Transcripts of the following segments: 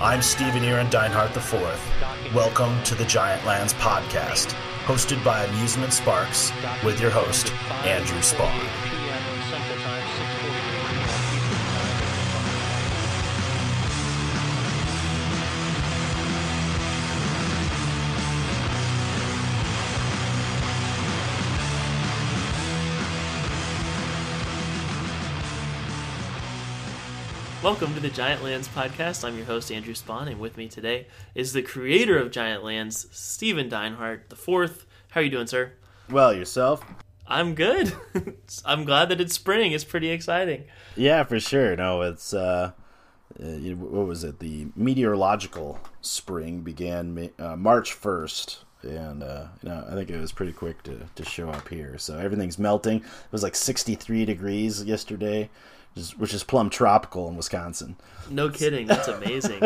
I'm Stephen Aaron Dinehart IV. Welcome to the Giant Lands Podcast, hosted by Amusement Sparks, with your host, Andrew Spawn. Welcome to the Giant Lands podcast. I'm your host Andrew Spawn, and with me today is the creator of Giant Lands, Stephen Dinehart the fourth. How are you doing, sir? Well, yourself? I'm good. I'm glad that it's spring. It's pretty exciting. Yeah, for sure. No, it's uh, uh what was it? The meteorological spring began uh, March first, and uh, you know, I think it was pretty quick to to show up here. So everything's melting. It was like 63 degrees yesterday which is plum tropical in Wisconsin. No kidding, that's amazing.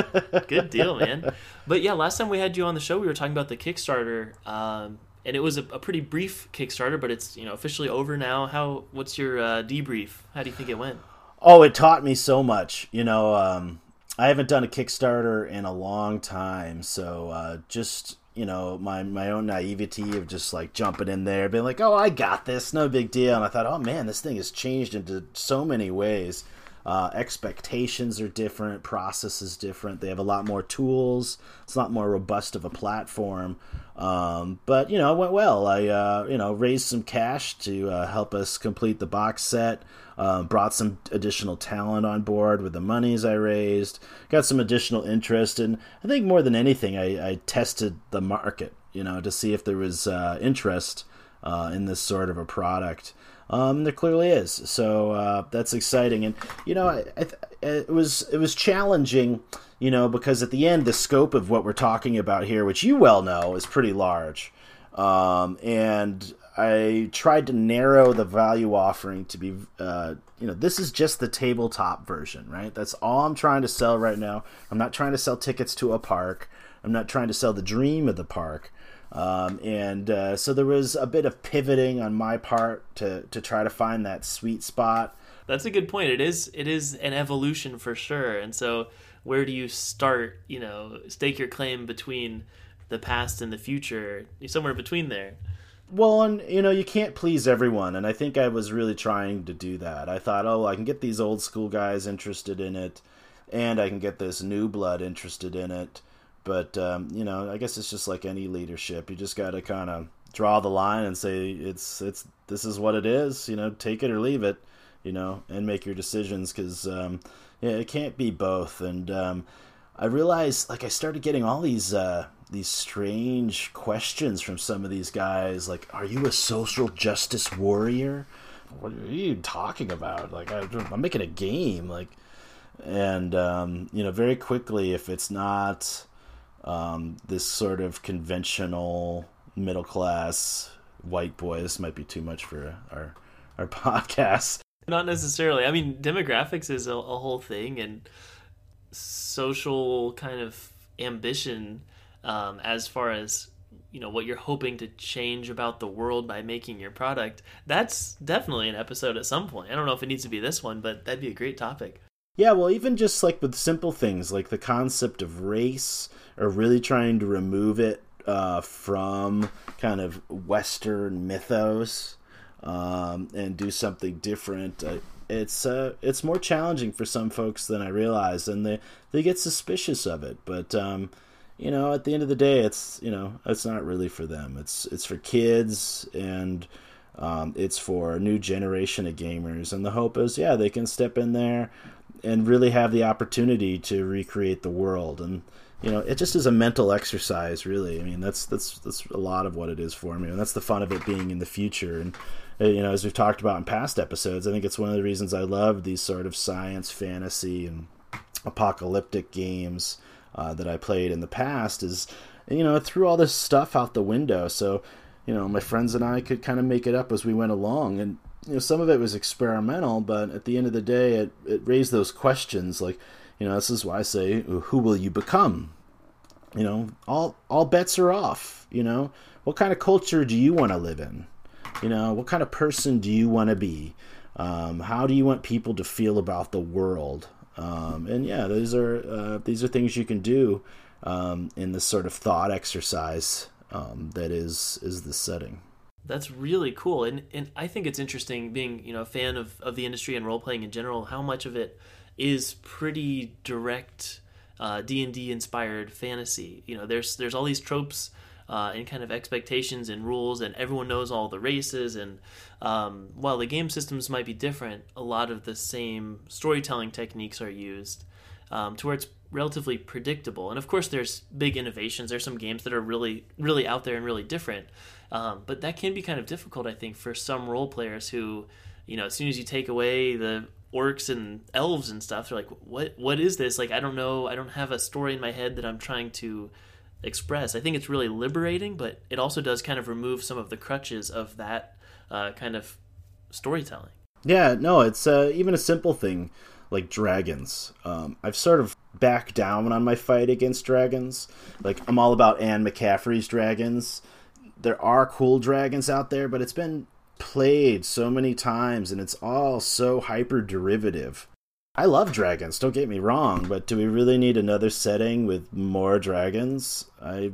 Good deal, man. But yeah, last time we had you on the show, we were talking about the Kickstarter, um, and it was a, a, pretty brief Kickstarter, but it's you know officially over now. How? What's your uh, debrief? How do you think it went? Oh, it taught me so much. You know, um, I haven't done a Kickstarter in a long time, so uh, just you know my my own naivety of just like jumping in there being like oh i got this no big deal. And i thought oh man this thing has changed into so many ways uh, expectations are different process is different. They have a lot more tools. It's a lot more robust of a platform. Um, but you know it went well. I uh, you know raised some cash to uh, help us complete the box set. Uh, brought some additional talent on board with the monies I raised. Got some additional interest, and I think more than anything, I, I tested the market, you know, to see if there was uh, interest uh, in this sort of a product. Um, there clearly is, so uh, that's exciting. And you know, I, I, it was it was challenging, you know, because at the end, the scope of what we're talking about here, which you well know, is pretty large. Um, and I tried to narrow the value offering to be, uh, you know, this is just the tabletop version, right? That's all I'm trying to sell right now. I'm not trying to sell tickets to a park. I'm not trying to sell the dream of the park. Um, and uh, so there was a bit of pivoting on my part to to try to find that sweet spot. That's a good point. It is it is an evolution for sure. And so where do you start? You know, stake your claim between the past and the future. Somewhere between there well, and you know, you can't please everyone, and I think I was really trying to do that. I thought, oh, I can get these old school guys interested in it, and I can get this new blood interested in it. But um, you know, I guess it's just like any leadership. You just got to kind of draw the line and say it's it's this is what it is. You know, take it or leave it. You know, and make your decisions because um, yeah, it can't be both. And um, I realized, like, I started getting all these. Uh, these strange questions from some of these guys like are you a social justice warrior what are you talking about like I, am making a game like and um, you know very quickly if it's not um, this sort of conventional middle class white boy this might be too much for our our podcast. Not necessarily. I mean demographics is a, a whole thing and social kind of ambition um, as far as you know what you're hoping to change about the world by making your product that's definitely an episode at some point. I don't know if it needs to be this one but that'd be a great topic. Yeah well even just like with simple things like the concept of race or really trying to remove it uh, from kind of western mythos um, and do something different uh, it's uh, it's more challenging for some folks than I realized, and they they get suspicious of it. But um, you know, at the end of the day, it's you know, it's not really for them. It's it's for kids and um, it's for a new generation of gamers. And the hope is, yeah, they can step in there and really have the opportunity to recreate the world. And you know, it just is a mental exercise, really. I mean, that's that's that's a lot of what it is for me, and that's the fun of it being in the future. And uh, you know, as we've talked about in past episodes, I think it's one of the reasons I love these sort of science, fantasy, and apocalyptic games uh, that I played in the past is, you know, it threw all this stuff out the window. So, you know, my friends and I could kind of make it up as we went along. And, you know, some of it was experimental, but at the end of the day, it, it raised those questions like, you know, this is why I say, who will you become? You know, all all bets are off. You know, what kind of culture do you want to live in? You know, what kind of person do you want to be? Um, how do you want people to feel about the world? Um, and yeah, these are uh, these are things you can do um, in this sort of thought exercise um, that is is the setting. That's really cool, and and I think it's interesting being you know a fan of of the industry and role playing in general. How much of it is pretty direct uh, D and D inspired fantasy. You know, there's there's all these tropes uh, and kind of expectations and rules, and everyone knows all the races. And um, while the game systems might be different, a lot of the same storytelling techniques are used um, to where it's relatively predictable. And of course, there's big innovations. There's some games that are really really out there and really different. Um, but that can be kind of difficult, I think, for some role players who, you know, as soon as you take away the orcs and elves and stuff, they're like, what what is this? Like, I don't know. I don't have a story in my head that I'm trying to express. I think it's really liberating, but it also does kind of remove some of the crutches of that uh, kind of storytelling. Yeah, no, it's uh, even a simple thing like dragons. Um, I've sort of backed down on my fight against dragons. Like I'm all about Anne McCaffrey's dragons. There are cool dragons out there, but it's been played so many times and it's all so hyper derivative. I love dragons, don't get me wrong, but do we really need another setting with more dragons? I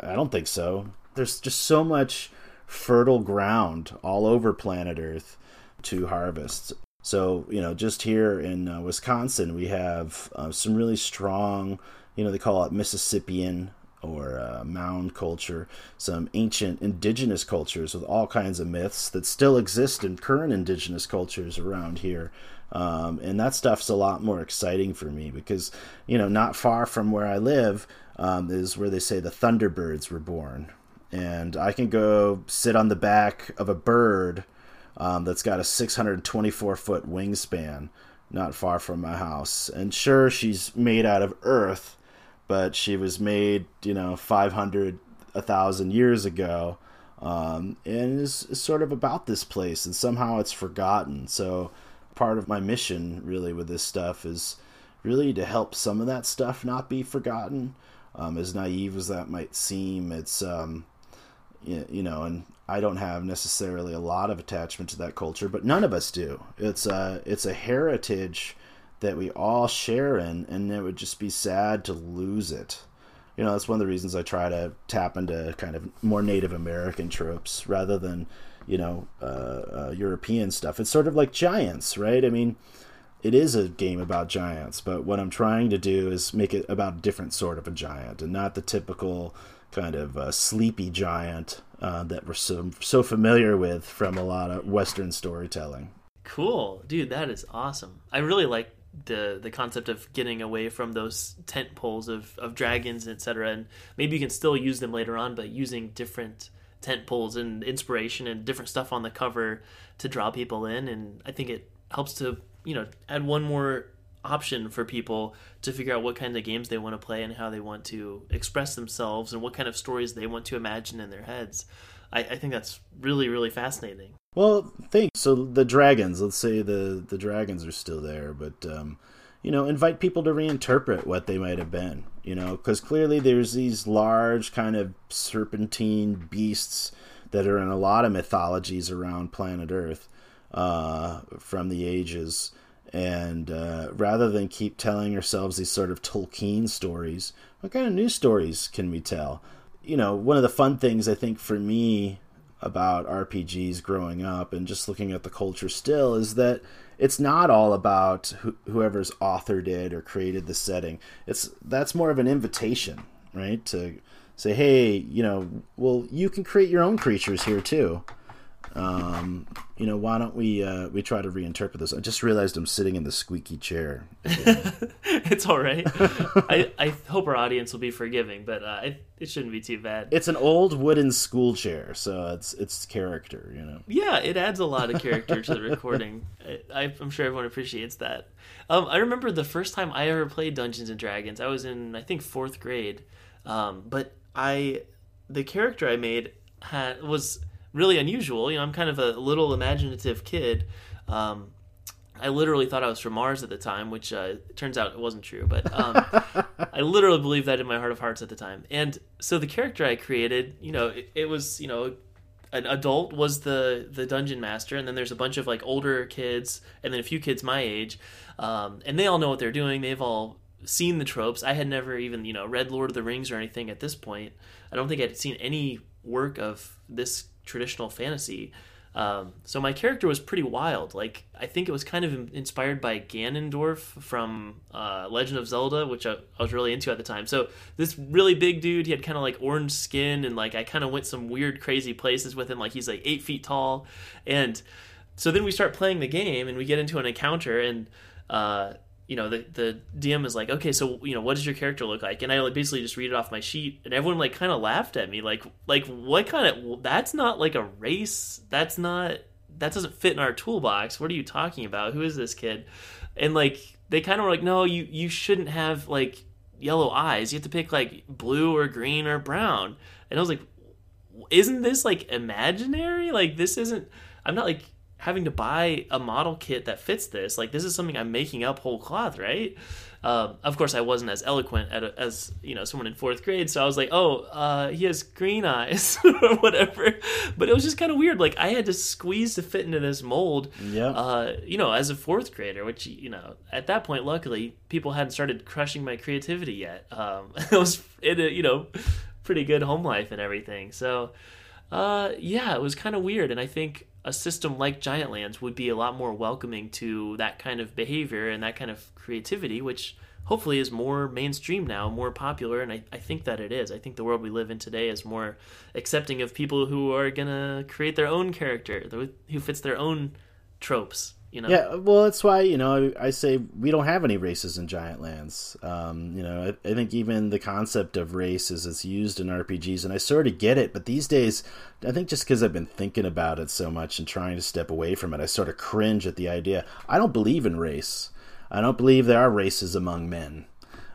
I don't think so. There's just so much fertile ground all over planet Earth to harvest. So, you know, just here in uh, Wisconsin, we have uh, some really strong, you know, they call it Mississippian or uh, mound culture, some ancient indigenous cultures with all kinds of myths that still exist in current indigenous cultures around here. Um, and that stuff's a lot more exciting for me because, you know, not far from where I live um, is where they say the Thunderbirds were born. And I can go sit on the back of a bird um, that's got a 624 foot wingspan not far from my house. And sure, she's made out of earth, but she was made, you know, 500, 1,000 years ago. Um, and is, sort of about this place, and somehow it's forgotten. So, part of my mission really with this stuff is really to help some of that stuff not be forgotten. Um, as naive as that might seem, it's um, you, know, and I don't have necessarily a lot of attachment to that culture, but none of us do. It's a it's a heritage that we all share in, and it would just be sad to lose it. You know, that's one of the reasons I try to tap into kind of more Native American tropes rather than you know, uh, uh, European stuff. It's sort of like Giants, right? I mean, it is a game about giants, but what I'm trying to do is make it about a different sort of a giant and not the typical kind of uh, sleepy giant uh, that we're so so familiar with from a lot of Western storytelling. Cool, dude, that is awesome. I really like the the concept of getting away from those tent poles of, of dragons, etc. And maybe you can still use them later on, but using different tent poles and inspiration and different stuff on the cover to draw people in. And i think it helps to you know add one more option for people to figure out what kind of games they want to play and how they want to express themselves and what kind of stories they want to imagine in their heads. I, I think that's really really fascinating well thanks so the dragons let's say the the dragons are still there but um you know, invite people to reinterpret what they might have been, you know, because clearly there's these large kind of serpentine beasts that are in a lot of mythologies around planet Earth uh, from the ages. And uh, rather than keep telling ourselves these sort of Tolkien stories, what kind of new stories can we tell? You know, one of the fun things I think for me about RPGs growing up and just looking at the culture still is that it's not all about whoever's authored it or created the setting. It's that's more of an invitation, right? To say, hey, you know, well, you can create your own creatures here too. Um, you know, why don't we uh, we try to reinterpret this? I just realized I'm sitting in the squeaky chair. it's all right. I, I hope our audience will be forgiving, but uh, it, it shouldn't be too bad. It's an old wooden school chair, so it's it's character, you know. Yeah, it adds a lot of character to the recording. I, am sure everyone appreciates that. Um, I remember the first time I ever played Dungeons and Dragons. I was in I think fourth grade, um, but I the character I made had was really unusual. You know, I'm kind of a little imaginative kid. Um, I literally thought I was from Mars at the time, which uh, turns out it wasn't true. But um, I literally believed that in my heart of hearts at the time. And so the character I created, you know, it, it was, you know, an adult was the the dungeon master, and then there's a bunch of like older kids, and then a few kids my age, um, and they all know what they're doing. They've all seen the tropes. I had never even you know read Lord of the Rings or anything at this point. I don't think I'd seen any work of this traditional fantasy. Um, so my character was pretty wild. Like I think it was kind of inspired by Ganondorf from uh, Legend of Zelda, which I, I, was really into at the time. So this really big dude, he had kind of like orange skin, and like I kind of went some weird, crazy places with him. Like he's like eight feet tall, and so then we start playing the game, and we get into an encounter, and uh, you know the the DM is like, okay, so you know what does your character look like? And I like basically just read it off my sheet, and everyone like kind of laughed at me, like like what kind of that's not like a race, that's not that doesn't fit in our toolbox. What are you talking about? Who is this kid? And like they kind of were like, no, you you shouldn't have like yellow eyes. You have to pick like blue or green or brown. And I was like, isn't this like imaginary? Like this isn't. I'm not like having to buy a model kit that fits this. Like this is something I'm making up whole cloth, right? Um, of course, I wasn't as eloquent a, as you know someone in fourth grade, so I was like, "Oh, uh, he has green eyes or whatever." But it was just kind of weird. Like I had to squeeze to fit into this mold. Yeah. Uh, you know, as a fourth grader, which you know, at that point, luckily, people hadn't started crushing my creativity yet. Um, it was in a you know pretty good home life and everything. So, uh, yeah, it was kind of weird, and I think a system like Giant Lands would be a lot more welcoming to that kind of behavior and that kind of creativity, which hopefully is more mainstream now, more popular, and I, I think that it is. I think the world we live in today is more accepting of people who are gonna create their own character, who fits their own tropes you know? Yeah, well, that's why you know I say we don't have any races in Giant Lands. Um, you know, I, I, think even the concept of races is used in RPGs, and I sort of get it. But these days, I think just because I've been thinking about it so much and trying to step away from it, I sort of cringe at the idea. I don't believe in race. I don't believe there are races among men.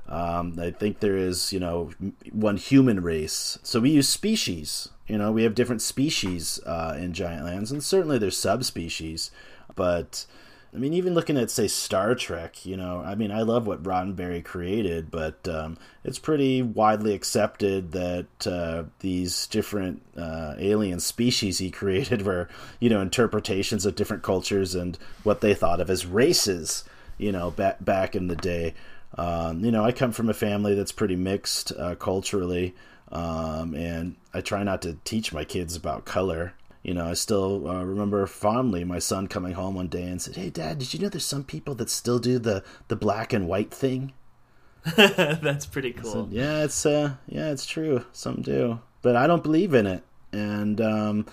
Um, I think there is, you know, one human race. So we use species. You know, we have different species uh, in Giant Lands, and certainly there's subspecies. But I mean, even looking at say Star Trek, you know, I mean, I love what Roddenberry created, but um, it's pretty widely accepted that uh, these different uh, alien species he created were, you know, interpretations of different cultures and what they thought of as races, you know, back back in the day. Um, you know, I come from a family that's pretty mixed uh, culturally, um, and I try not to teach my kids about color. You know, I still uh, remember fondly my son coming home one day and said, "Hey, Dad, did you know there's some people that still do the the black and white thing?" That's pretty cool. Said, yeah, it's uh, yeah, it's true. Some do, but I don't believe in it, and um,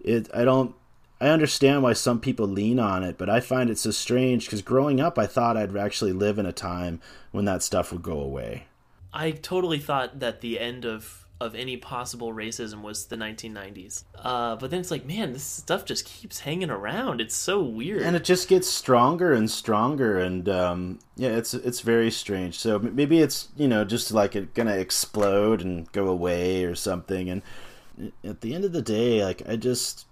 it. I don't. I understand why some people lean on it, but I find it so strange because growing up, I thought I'd actually live in a time when that stuff would go away. I totally thought that the end of of any possible racism was the 1990s. Uh, but then it's like, man, this stuff just keeps hanging around. It's so weird, and it just gets stronger and stronger. And um, yeah, it's it's very strange. So maybe it's you know just like it gonna explode and go away or something. And at the end of the day, like I just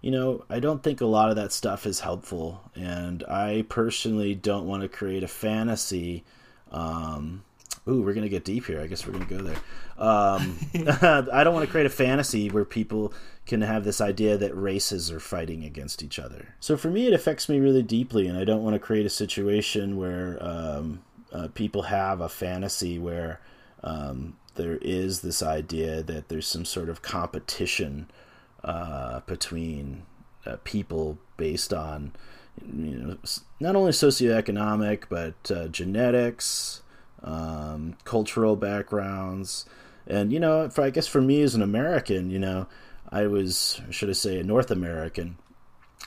you know, I don't think a lot of that stuff is helpful, and I personally don't want to create a fantasy um, ooh, we're gonna get deep here. I guess we're gonna go there. Um, I don't want to create a fantasy where people can have this idea that races are fighting against each other. So for me, it affects me really deeply, and I don't want to create a situation where um, uh, people have a fantasy where um, there is this idea that there's some sort of competition uh, between uh, people based on you know not only socioeconomic but uh, genetics um, cultural backgrounds, and you know, for, I guess for me as an American, you know, I was should I say a North American.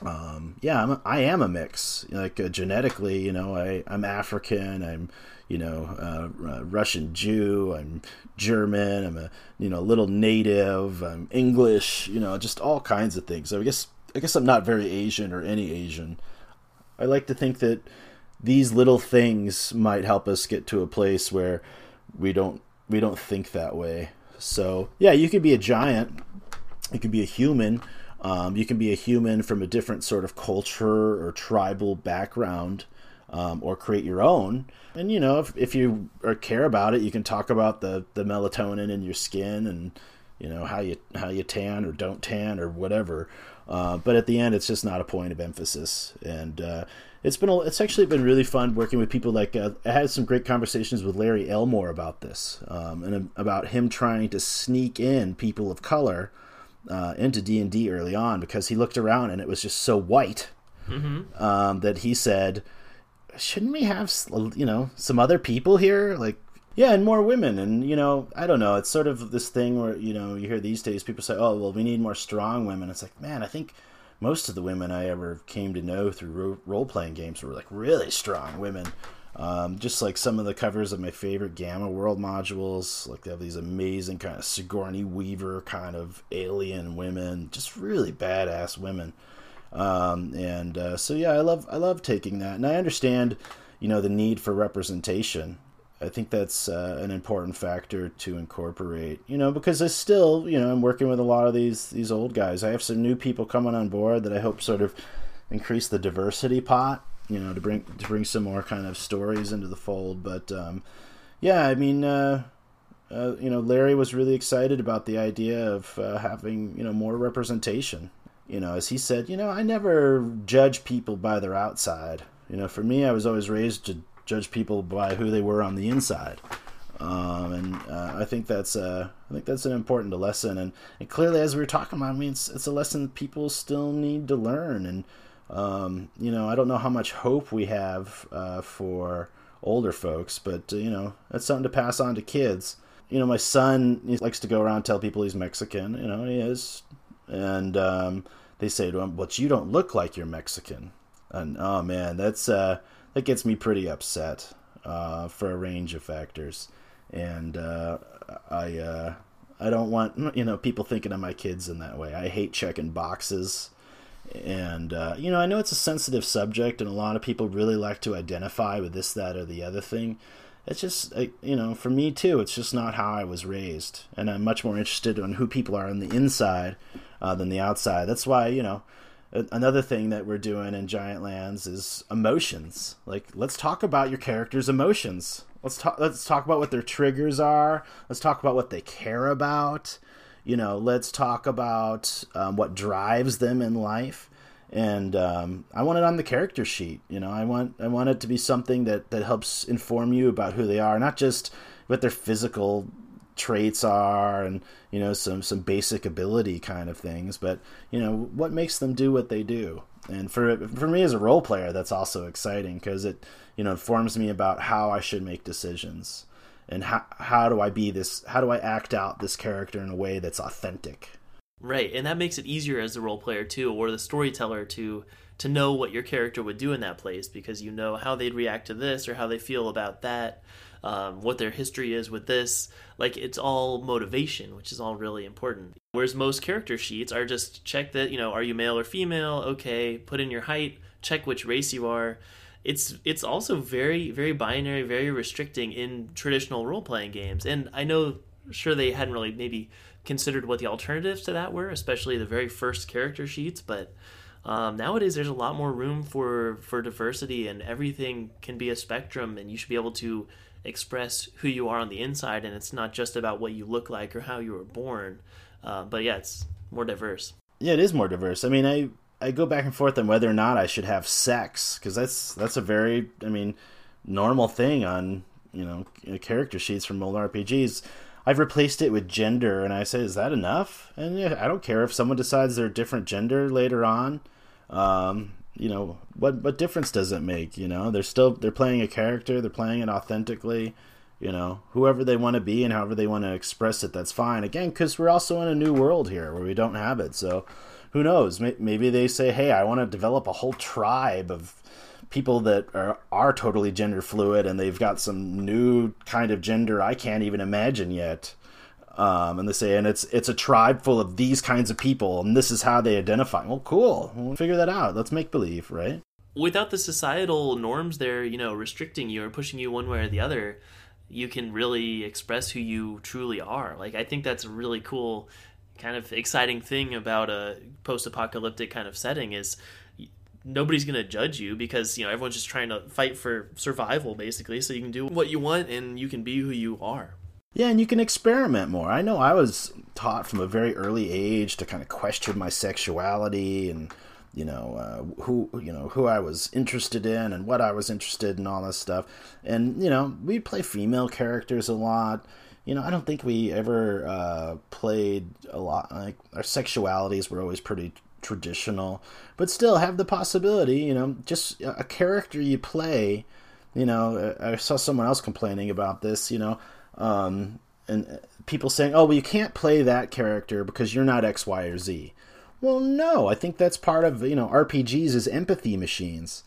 Um, yeah, I'm am a mix. Like uh, genetically, you know, I I'm African. I'm you know uh, uh, Russian Jew. I'm German. I'm a you know little native. I'm English. You know, just all kinds of things. So I guess I guess I'm not very Asian or any Asian. I like to think that these little things might help us get to a place where we don't we don't think that way. So yeah, you could be a giant. You could be a human. Um, you can be a human from a different sort of culture or tribal background, um, or create your own. And you know, if, if you care about it, you can talk about the the melatonin in your skin and you know how you how you tan or don't tan or whatever. Uh, but at the end, it's just not a point of emphasis, and uh, it's been a, it's actually been really fun working with people like uh, I had some great conversations with Larry Elmore about this um, and about him trying to sneak in people of color uh, into D and D early on because he looked around and it was just so white mm-hmm. um, that he said, "Shouldn't we have you know some other people here like?" Yeah, and more women, and you know, I don't know. It's sort of this thing where you know you hear these days people say, "Oh, well, we need more strong women." It's like, man, I think most of the women I ever came to know through role playing games were like really strong women. Um, just like some of the covers of my favorite Gamma World modules, like they have these amazing kind of Sigourney Weaver kind of alien women, just really badass women. Um, and uh, so yeah, I love I love taking that, and I understand, you know, the need for representation. I think that's uh, an important factor to incorporate, you know, because I still, you know, I'm working with a lot of these these old guys. I have some new people coming on board that I hope sort of increase the diversity pot, you know, to bring to bring some more kind of stories into the fold. But um, yeah, I mean, uh, uh, you know, Larry was really excited about the idea of uh, having you know more representation. You know, as he said, you know, I never judge people by their outside. You know, for me, I was always raised to judge people by who they were on the inside. Um, and uh, I think that's uh, I think that's an important lesson. And, and clearly, as we were talking about, I mean, it's, it's a lesson people still need to learn. And um, you know, I don't know how much hope we have uh, for older folks, but uh, you know, that's something to pass on to kids. You know, my son he likes to go around tell people he's Mexican. You know, he is, and um, they say to him, "But you don't look like you're Mexican." And oh man, that's uh, that gets me pretty upset uh, for a range of factors, and uh, I uh, I don't want you know people thinking of my kids in that way. I hate checking boxes, and uh, you know I know it's a sensitive subject, and a lot of people really like to identify with this, that, or the other thing. It's just you know for me too. It's just not how I was raised, and I'm much more interested in who people are on the inside uh, than the outside. That's why you know another thing that we're doing in Giant Lands is emotions. Like, let's talk about your character's emotions. Let's talk. Let's talk about what their triggers are. Let's talk about what they care about. You know, let's talk about um, what drives them in life. And um, I want it on the character sheet. You know, I want I want it to be something that that helps inform you about who they are, not just what their physical traits are and you know some some basic ability kind of things but you know what makes them do what they do? And for for me as a role player that's also exciting because it you know informs me about how I should make decisions and how how do I be this how do I act out this character in a way that's authentic? Right and that makes it easier as the role player too or the storyteller to to know what your character would do in that place because you know how they'd react to this or how they feel about that um, what their history is with this. Like it's all motivation, which is all really important. Whereas most character sheets are just check that you know are you male or female? Okay, put in your height, check which race you are. It's it's also very very binary, very restricting in traditional role playing games. And I know sure they hadn't really maybe considered what the alternatives to that were, especially the very first character sheets, but um, nowadays there's a lot more room for for diversity and everything can be a spectrum and you should be able to express who you are on the inside, and it's not just about what you look like or how you were born. Uh, but yeah, it's more diverse. Yeah, it is more diverse. I mean, I I go back and forth on whether or not I should have sex because that's that's a very I mean normal thing on you know character sheets from old RPGs. I've replaced it with gender, and I say, is that enough? And yeah, I don't care if someone decides they're a different gender later on. Um, you know what what difference does it make you know? They're still they're playing a character they're playing it authentically you know? Whoever they want to be and however they want to express it that's fine. Again because we're also in a new world here where we don't have it so who knows? Maybe they say hey i want to develop a whole tribe of people that are, are totally gender fluid and they've got some new kind of gender i can't even imagine yet um, and they say, and it's it's a tribe full of these kinds of people, and this is how they identify. Well, cool. We'll figure that out. Let's make believe, right? Without the societal norms there, you know, restricting you or pushing you one way or the other, you can really express who you truly are. Like, I think that's a really cool, kind of exciting thing about a post-apocalyptic kind of setting is nobody's going to judge you because you know everyone's just trying to fight for survival basically so you can do what you want and you can be who you are Yeah, and you can experiment more. I know I was taught from a very early age to kind of question my sexuality and you know uh, who you know who I was interested in and what I was interested in all this stuff. And you know, we play female characters a lot. You know, I don't think we ever uh, played a lot. Like our sexualities were always pretty traditional, but still have the possibility. You know, just a character you play. You know, I saw someone else complaining about this. You know, um, and people saying, "Oh, well, you can't play that character because you're not X, Y, or Z." Well, no, I think that's part of you know RPGs is empathy machines.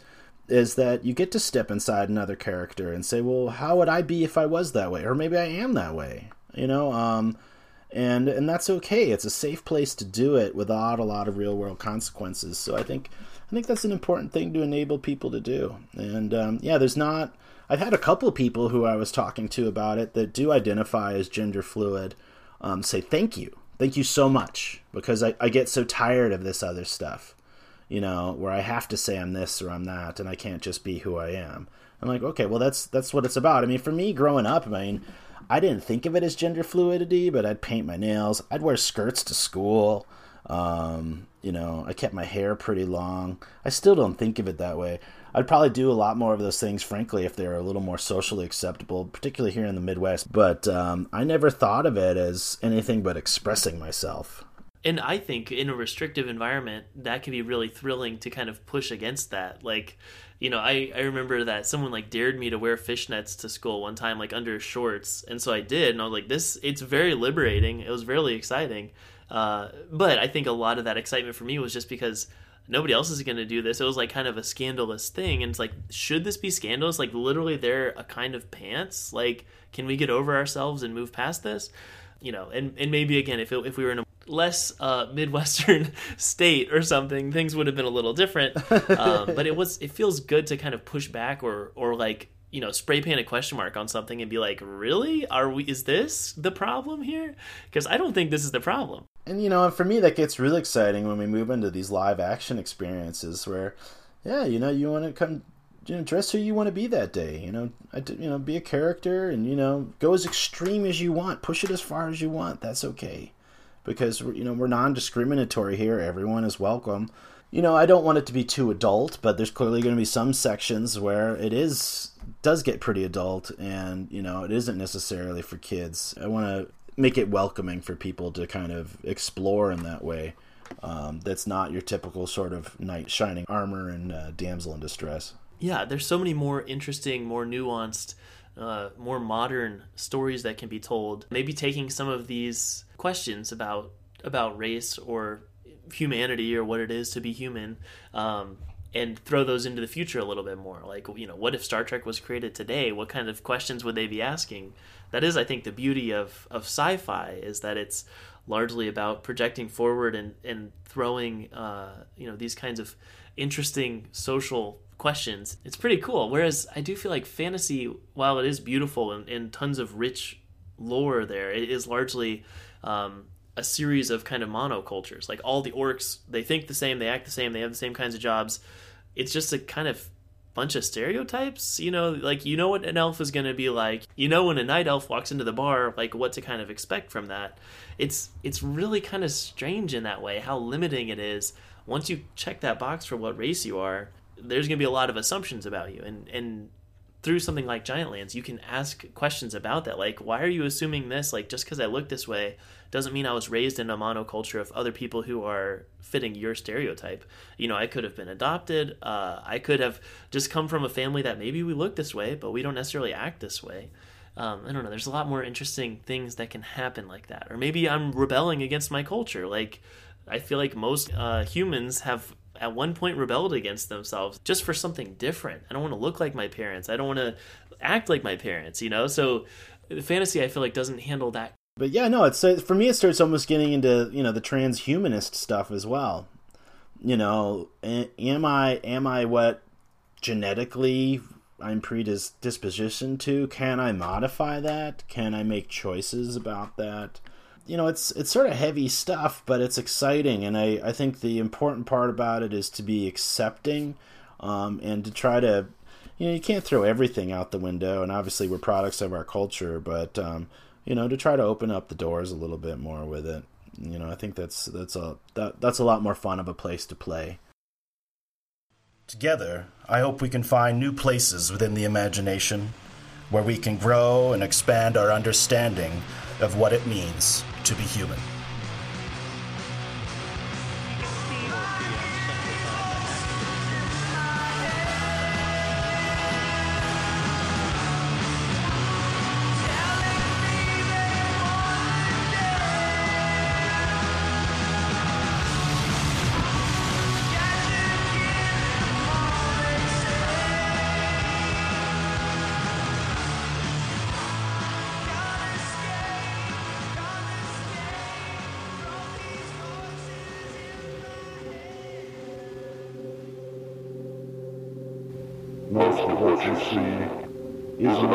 Is that you get to step inside another character and say, "Well, how would I be if I was that way?" Or maybe I am that way. You know, um, and and that's okay. It's a safe place to do it without a lot of real world consequences. So I think I think that's an important thing to enable people to do. And um, yeah, there's not. I've had a couple people who I was talking to about it that do identify as gender fluid um, say thank you. Thank you so much because I, I get so tired of this other stuff you know where i have to say i'm this or i'm that and i can't just be who i am. I'm like okay well that's that's what it's about. I mean for me growing up i mean i didn't think of it as gender fluidity but i'd paint my nails. I'd wear skirts to school um, you know i kept my hair pretty long i still don't think of it that way I'd probably do a lot more of those things, frankly, if they were a little more socially acceptable, particularly here in the Midwest. But um, I never thought of it as anything but expressing myself. And I think in a restrictive environment, that can be really thrilling to kind of push against that. Like, you know, I, I remember that someone like dared me to wear fishnets to school one time, like under shorts. And so I did. And I was like, this, it's very liberating. It was really exciting. Uh, but I think a lot of that excitement for me was just because nobody else is going to do this. It was like kind of a scandalous thing. And it's like, should this be scandalous? Like, literally, they're a kind of pants. Like, can we get over ourselves and move past this? You know, and, and maybe again, if, it, if we were in a less uh, Midwestern state or something, things would have been a little different. Um, but it was, it feels good to kind of push back or, or like, you know, spray paint a question mark on something and be like, really? Are we, is this the problem here? Because I don't think this is the problem and you know, for me, that gets really exciting when we move into these live action experiences where, yeah, you know, you want to come, you know, dress who you want to be that day. You know, you know, be a character, and you know, go as extreme as you want, push it as far as you want. That's okay, because you know we're non-discriminatory here. Everyone is welcome. You know, I don't want it to be too adult, but there's clearly going to be some sections where it is does get pretty adult, and you know, it isn't necessarily for kids. I want to make it welcoming for people to kind of explore in that way. Um, that's not your typical sort of knight shining armor and uh, damsel in distress. Yeah, there's so many more interesting, more nuanced, uh, more modern stories that can be told. Maybe taking some of these questions about about race or humanity or what it is to be human um, and throw those into the future a little bit more. Like, you know, what if Star Trek was created today? What kind of questions would they be asking? That is, I think, the beauty of, of sci fi is that it's largely about projecting forward and, and throwing, uh, you know, these kinds of interesting social questions. It's pretty cool. Whereas I do feel like fantasy, while it is beautiful and, and tons of rich lore there, it is largely um, a series of kind of monocultures. Like all the orcs, they think the same, they act the same, they have the same kinds of jobs it's just a kind of bunch of stereotypes you know like you know what an elf is going to be like. You know when a night elf walks into the bar like what to kind of expect from that. It's it's really kind of strange in that way how limiting it is. Once you check that box for what race you are there's going to be a lot of assumptions about you. And and through something like giant lands you can ask questions about that like why are you assuming this like just because i look this way doesn't mean I was raised in a monoculture of other people who are fitting your stereotype. You know, I could have been adopted. Uh, I could have just come from a family that maybe we look this way, but we don't necessarily act this way. Um, I don't know. There's a lot more interesting things that can happen like that. Or maybe I'm rebelling against my culture. Like, I feel like most uh, humans have at one point rebelled against themselves just for something different. I don't want to look like my parents. I don't want to act like my parents, you know? So fantasy, I feel like, doesn't handle that but yeah, no, it's for me. It starts almost getting into you know the transhumanist stuff as well. You know, am I am I what genetically I'm predispositioned to? Can I modify that? Can I make choices about that? you know it's it's sort of heavy stuff, but it's exciting, and I I think the important part about it is to be accepting, um, and to try to. You know, you can't throw everything out the window, and obviously we're products of our culture, but um, you know, to try to open up the doors a little bit more with it. You know, I think that's that's a that, that's a lot more fun of a place to play. Together, I hope we can find new places within the imagination where we can grow and expand our understanding of what it means to be human. of what you see is an